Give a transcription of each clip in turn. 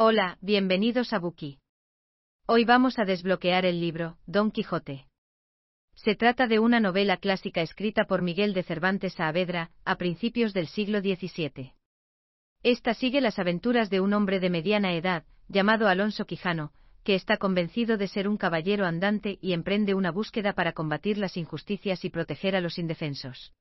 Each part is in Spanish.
Hola, bienvenidos a Buki. Hoy vamos a desbloquear el libro, Don Quijote. Se trata de una novela clásica escrita por Miguel de Cervantes Saavedra, a principios del siglo XVII. Esta sigue las aventuras de un hombre de mediana edad, llamado Alonso Quijano, que está convencido de ser un caballero andante y emprende una búsqueda para combatir las injusticias y proteger a los indefensos.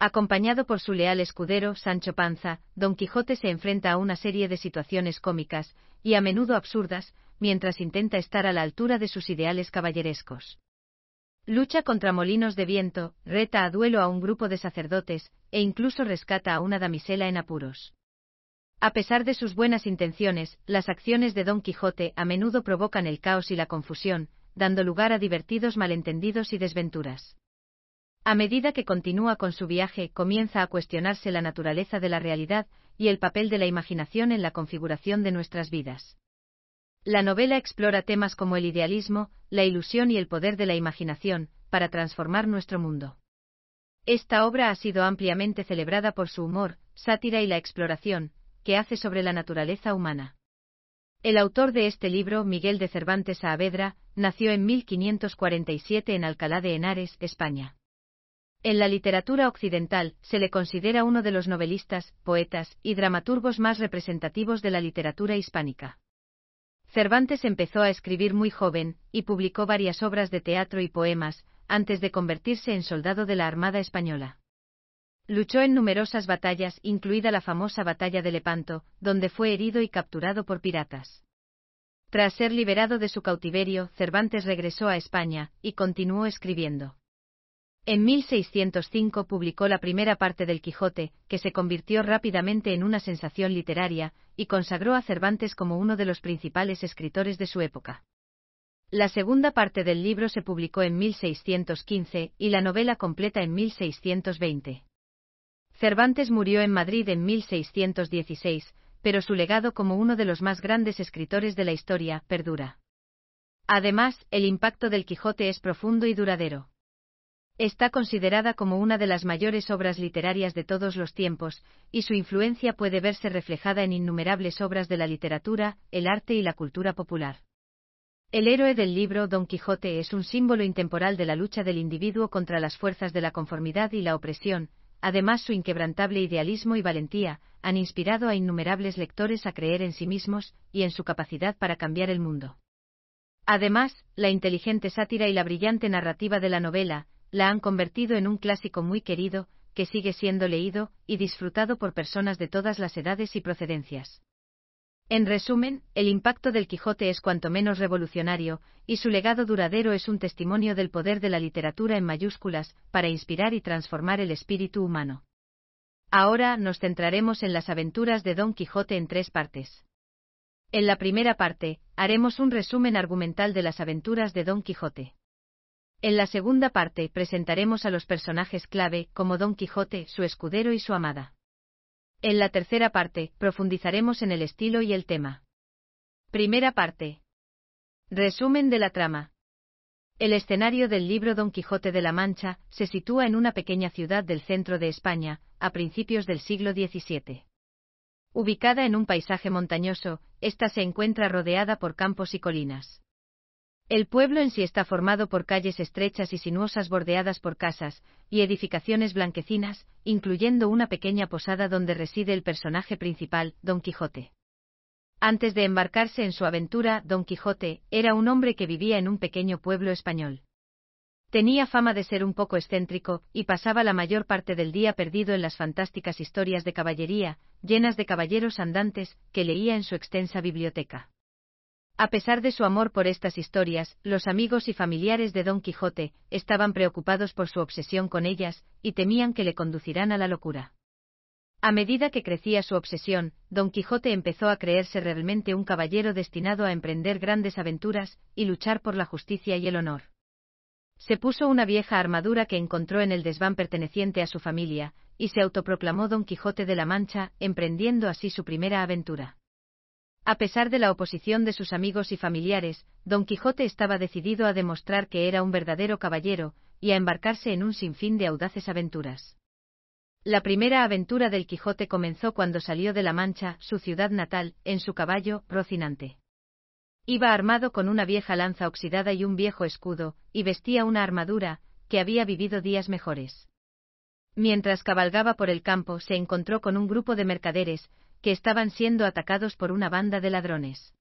Acompañado por su leal escudero, Sancho Panza, Don Quijote se enfrenta a una serie de situaciones cómicas, y a menudo absurdas, mientras intenta estar a la altura de sus ideales caballerescos. Lucha contra molinos de viento, reta a duelo a un grupo de sacerdotes, e incluso rescata a una damisela en apuros. A pesar de sus buenas intenciones, las acciones de Don Quijote a menudo provocan el caos y la confusión, dando lugar a divertidos malentendidos y desventuras. A medida que continúa con su viaje, comienza a cuestionarse la naturaleza de la realidad y el papel de la imaginación en la configuración de nuestras vidas. La novela explora temas como el idealismo, la ilusión y el poder de la imaginación, para transformar nuestro mundo. Esta obra ha sido ampliamente celebrada por su humor, sátira y la exploración, que hace sobre la naturaleza humana. El autor de este libro, Miguel de Cervantes Saavedra, nació en 1547 en Alcalá de Henares, España. En la literatura occidental, se le considera uno de los novelistas, poetas y dramaturgos más representativos de la literatura hispánica. Cervantes empezó a escribir muy joven, y publicó varias obras de teatro y poemas, antes de convertirse en soldado de la Armada Española. Luchó en numerosas batallas, incluida la famosa batalla de Lepanto, donde fue herido y capturado por piratas. Tras ser liberado de su cautiverio, Cervantes regresó a España, y continuó escribiendo. En 1605 publicó la primera parte del Quijote, que se convirtió rápidamente en una sensación literaria, y consagró a Cervantes como uno de los principales escritores de su época. La segunda parte del libro se publicó en 1615 y la novela completa en 1620. Cervantes murió en Madrid en 1616, pero su legado como uno de los más grandes escritores de la historia perdura. Además, el impacto del Quijote es profundo y duradero. Está considerada como una de las mayores obras literarias de todos los tiempos, y su influencia puede verse reflejada en innumerables obras de la literatura, el arte y la cultura popular. El héroe del libro Don Quijote es un símbolo intemporal de la lucha del individuo contra las fuerzas de la conformidad y la opresión, además su inquebrantable idealismo y valentía han inspirado a innumerables lectores a creer en sí mismos y en su capacidad para cambiar el mundo. Además, la inteligente sátira y la brillante narrativa de la novela, la han convertido en un clásico muy querido, que sigue siendo leído y disfrutado por personas de todas las edades y procedencias. En resumen, el impacto del Quijote es cuanto menos revolucionario, y su legado duradero es un testimonio del poder de la literatura en mayúsculas, para inspirar y transformar el espíritu humano. Ahora nos centraremos en las aventuras de Don Quijote en tres partes. En la primera parte, haremos un resumen argumental de las aventuras de Don Quijote. En la segunda parte presentaremos a los personajes clave, como Don Quijote, su escudero y su amada. En la tercera parte, profundizaremos en el estilo y el tema. Primera parte. Resumen de la trama. El escenario del libro Don Quijote de la Mancha se sitúa en una pequeña ciudad del centro de España, a principios del siglo XVII. Ubicada en un paisaje montañoso, esta se encuentra rodeada por campos y colinas. El pueblo en sí está formado por calles estrechas y sinuosas bordeadas por casas y edificaciones blanquecinas, incluyendo una pequeña posada donde reside el personaje principal, Don Quijote. Antes de embarcarse en su aventura, Don Quijote era un hombre que vivía en un pequeño pueblo español. Tenía fama de ser un poco excéntrico, y pasaba la mayor parte del día perdido en las fantásticas historias de caballería, llenas de caballeros andantes, que leía en su extensa biblioteca. A pesar de su amor por estas historias, los amigos y familiares de Don Quijote estaban preocupados por su obsesión con ellas, y temían que le conducirán a la locura. A medida que crecía su obsesión, Don Quijote empezó a creerse realmente un caballero destinado a emprender grandes aventuras y luchar por la justicia y el honor. Se puso una vieja armadura que encontró en el desván perteneciente a su familia, y se autoproclamó Don Quijote de la Mancha, emprendiendo así su primera aventura. A pesar de la oposición de sus amigos y familiares, Don Quijote estaba decidido a demostrar que era un verdadero caballero, y a embarcarse en un sinfín de audaces aventuras. La primera aventura del Quijote comenzó cuando salió de La Mancha, su ciudad natal, en su caballo, Rocinante. Iba armado con una vieja lanza oxidada y un viejo escudo, y vestía una armadura, que había vivido días mejores. Mientras cabalgaba por el campo se encontró con un grupo de mercaderes, que estaban siendo atacados por una banda de ladrones.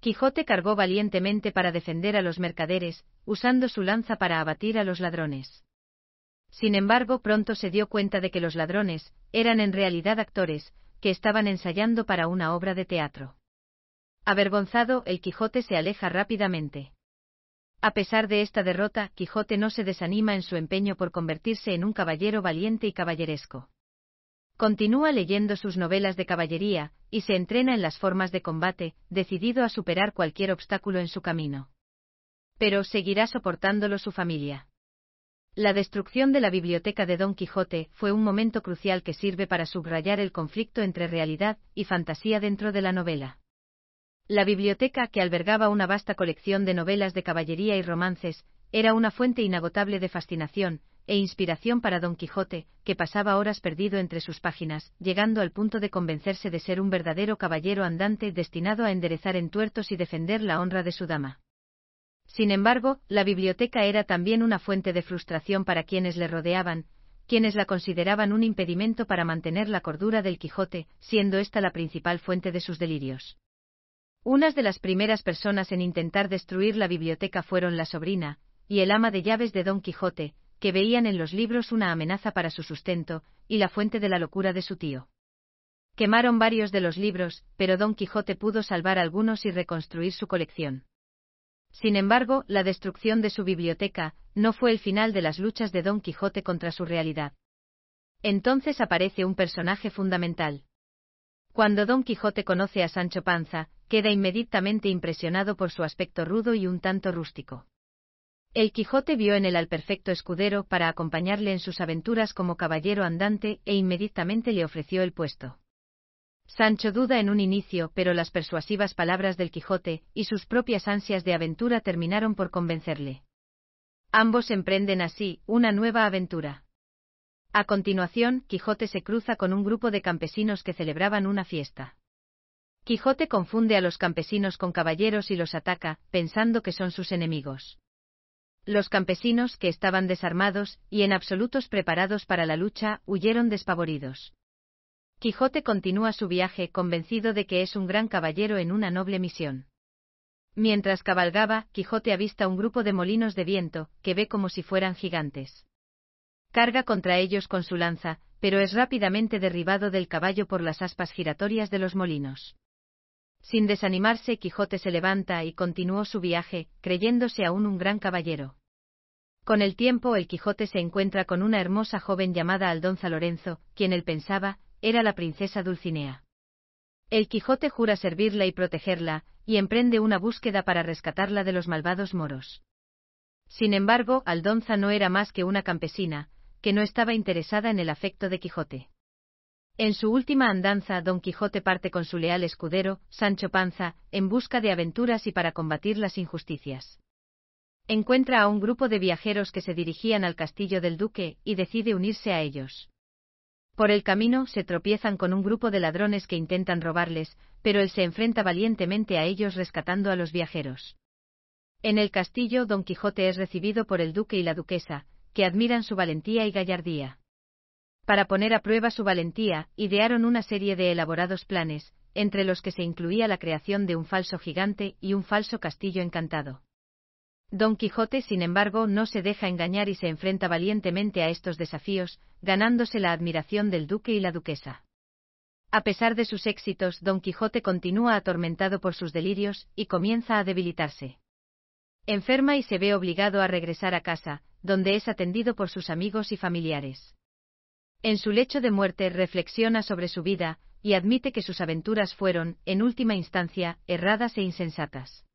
Quijote cargó valientemente para defender a los mercaderes, usando su lanza para abatir a los ladrones. Sin embargo, pronto se dio cuenta de que los ladrones eran en realidad actores, que estaban ensayando para una obra de teatro. Avergonzado, el Quijote se aleja rápidamente. A pesar de esta derrota, Quijote no se desanima en su empeño por convertirse en un caballero valiente y caballeresco. Continúa leyendo sus novelas de caballería, y se entrena en las formas de combate, decidido a superar cualquier obstáculo en su camino. Pero seguirá soportándolo su familia. La destrucción de la biblioteca de Don Quijote fue un momento crucial que sirve para subrayar el conflicto entre realidad y fantasía dentro de la novela. La biblioteca, que albergaba una vasta colección de novelas de caballería y romances, era una fuente inagotable de fascinación e inspiración para Don Quijote, que pasaba horas perdido entre sus páginas, llegando al punto de convencerse de ser un verdadero caballero andante destinado a enderezar entuertos y defender la honra de su dama. Sin embargo, la biblioteca era también una fuente de frustración para quienes le rodeaban, quienes la consideraban un impedimento para mantener la cordura del Quijote, siendo esta la principal fuente de sus delirios. Unas de las primeras personas en intentar destruir la biblioteca fueron la sobrina, y el ama de llaves de Don Quijote, que veían en los libros una amenaza para su sustento, y la fuente de la locura de su tío. Quemaron varios de los libros, pero Don Quijote pudo salvar algunos y reconstruir su colección. Sin embargo, la destrucción de su biblioteca no fue el final de las luchas de Don Quijote contra su realidad. Entonces aparece un personaje fundamental. Cuando Don Quijote conoce a Sancho Panza, queda inmediatamente impresionado por su aspecto rudo y un tanto rústico. El Quijote vio en él al perfecto escudero para acompañarle en sus aventuras como caballero andante e inmediatamente le ofreció el puesto. Sancho duda en un inicio, pero las persuasivas palabras del Quijote y sus propias ansias de aventura terminaron por convencerle. Ambos emprenden así una nueva aventura. A continuación, Quijote se cruza con un grupo de campesinos que celebraban una fiesta. Quijote confunde a los campesinos con caballeros y los ataca, pensando que son sus enemigos. Los campesinos, que estaban desarmados y en absolutos preparados para la lucha, huyeron despavoridos. Quijote continúa su viaje convencido de que es un gran caballero en una noble misión. Mientras cabalgaba, Quijote avista un grupo de molinos de viento, que ve como si fueran gigantes. Carga contra ellos con su lanza, pero es rápidamente derribado del caballo por las aspas giratorias de los molinos. Sin desanimarse, Quijote se levanta y continuó su viaje, creyéndose aún un gran caballero. Con el tiempo el Quijote se encuentra con una hermosa joven llamada Aldonza Lorenzo, quien él pensaba, era la princesa Dulcinea. El Quijote jura servirla y protegerla, y emprende una búsqueda para rescatarla de los malvados moros. Sin embargo, Aldonza no era más que una campesina, que no estaba interesada en el afecto de Quijote. En su última andanza, Don Quijote parte con su leal escudero, Sancho Panza, en busca de aventuras y para combatir las injusticias. Encuentra a un grupo de viajeros que se dirigían al castillo del duque, y decide unirse a ellos. Por el camino se tropiezan con un grupo de ladrones que intentan robarles, pero él se enfrenta valientemente a ellos rescatando a los viajeros. En el castillo, Don Quijote es recibido por el duque y la duquesa, que admiran su valentía y gallardía. Para poner a prueba su valentía, idearon una serie de elaborados planes, entre los que se incluía la creación de un falso gigante y un falso castillo encantado. Don Quijote, sin embargo, no se deja engañar y se enfrenta valientemente a estos desafíos, ganándose la admiración del duque y la duquesa. A pesar de sus éxitos, Don Quijote continúa atormentado por sus delirios, y comienza a debilitarse. Enferma y se ve obligado a regresar a casa, donde es atendido por sus amigos y familiares. En su lecho de muerte reflexiona sobre su vida, y admite que sus aventuras fueron, en última instancia, erradas e insensatas.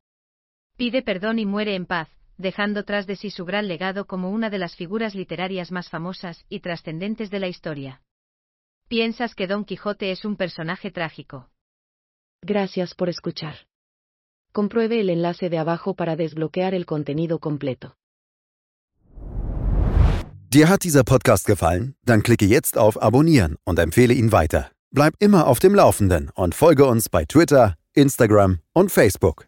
Pide perdón y muere en paz, dejando tras de sí su gran legado como una de las figuras literarias más famosas y trascendentes de la historia. ¿Piensas que Don Quijote es un personaje trágico? Gracias por escuchar. Compruebe el enlace de abajo para desbloquear el contenido completo. Dir hat dieser Podcast gefallen? Dann klicke jetzt auf Abonnieren und empfehle ihn weiter. Bleib immer auf dem Laufenden und folge uns bei Twitter, Instagram und Facebook.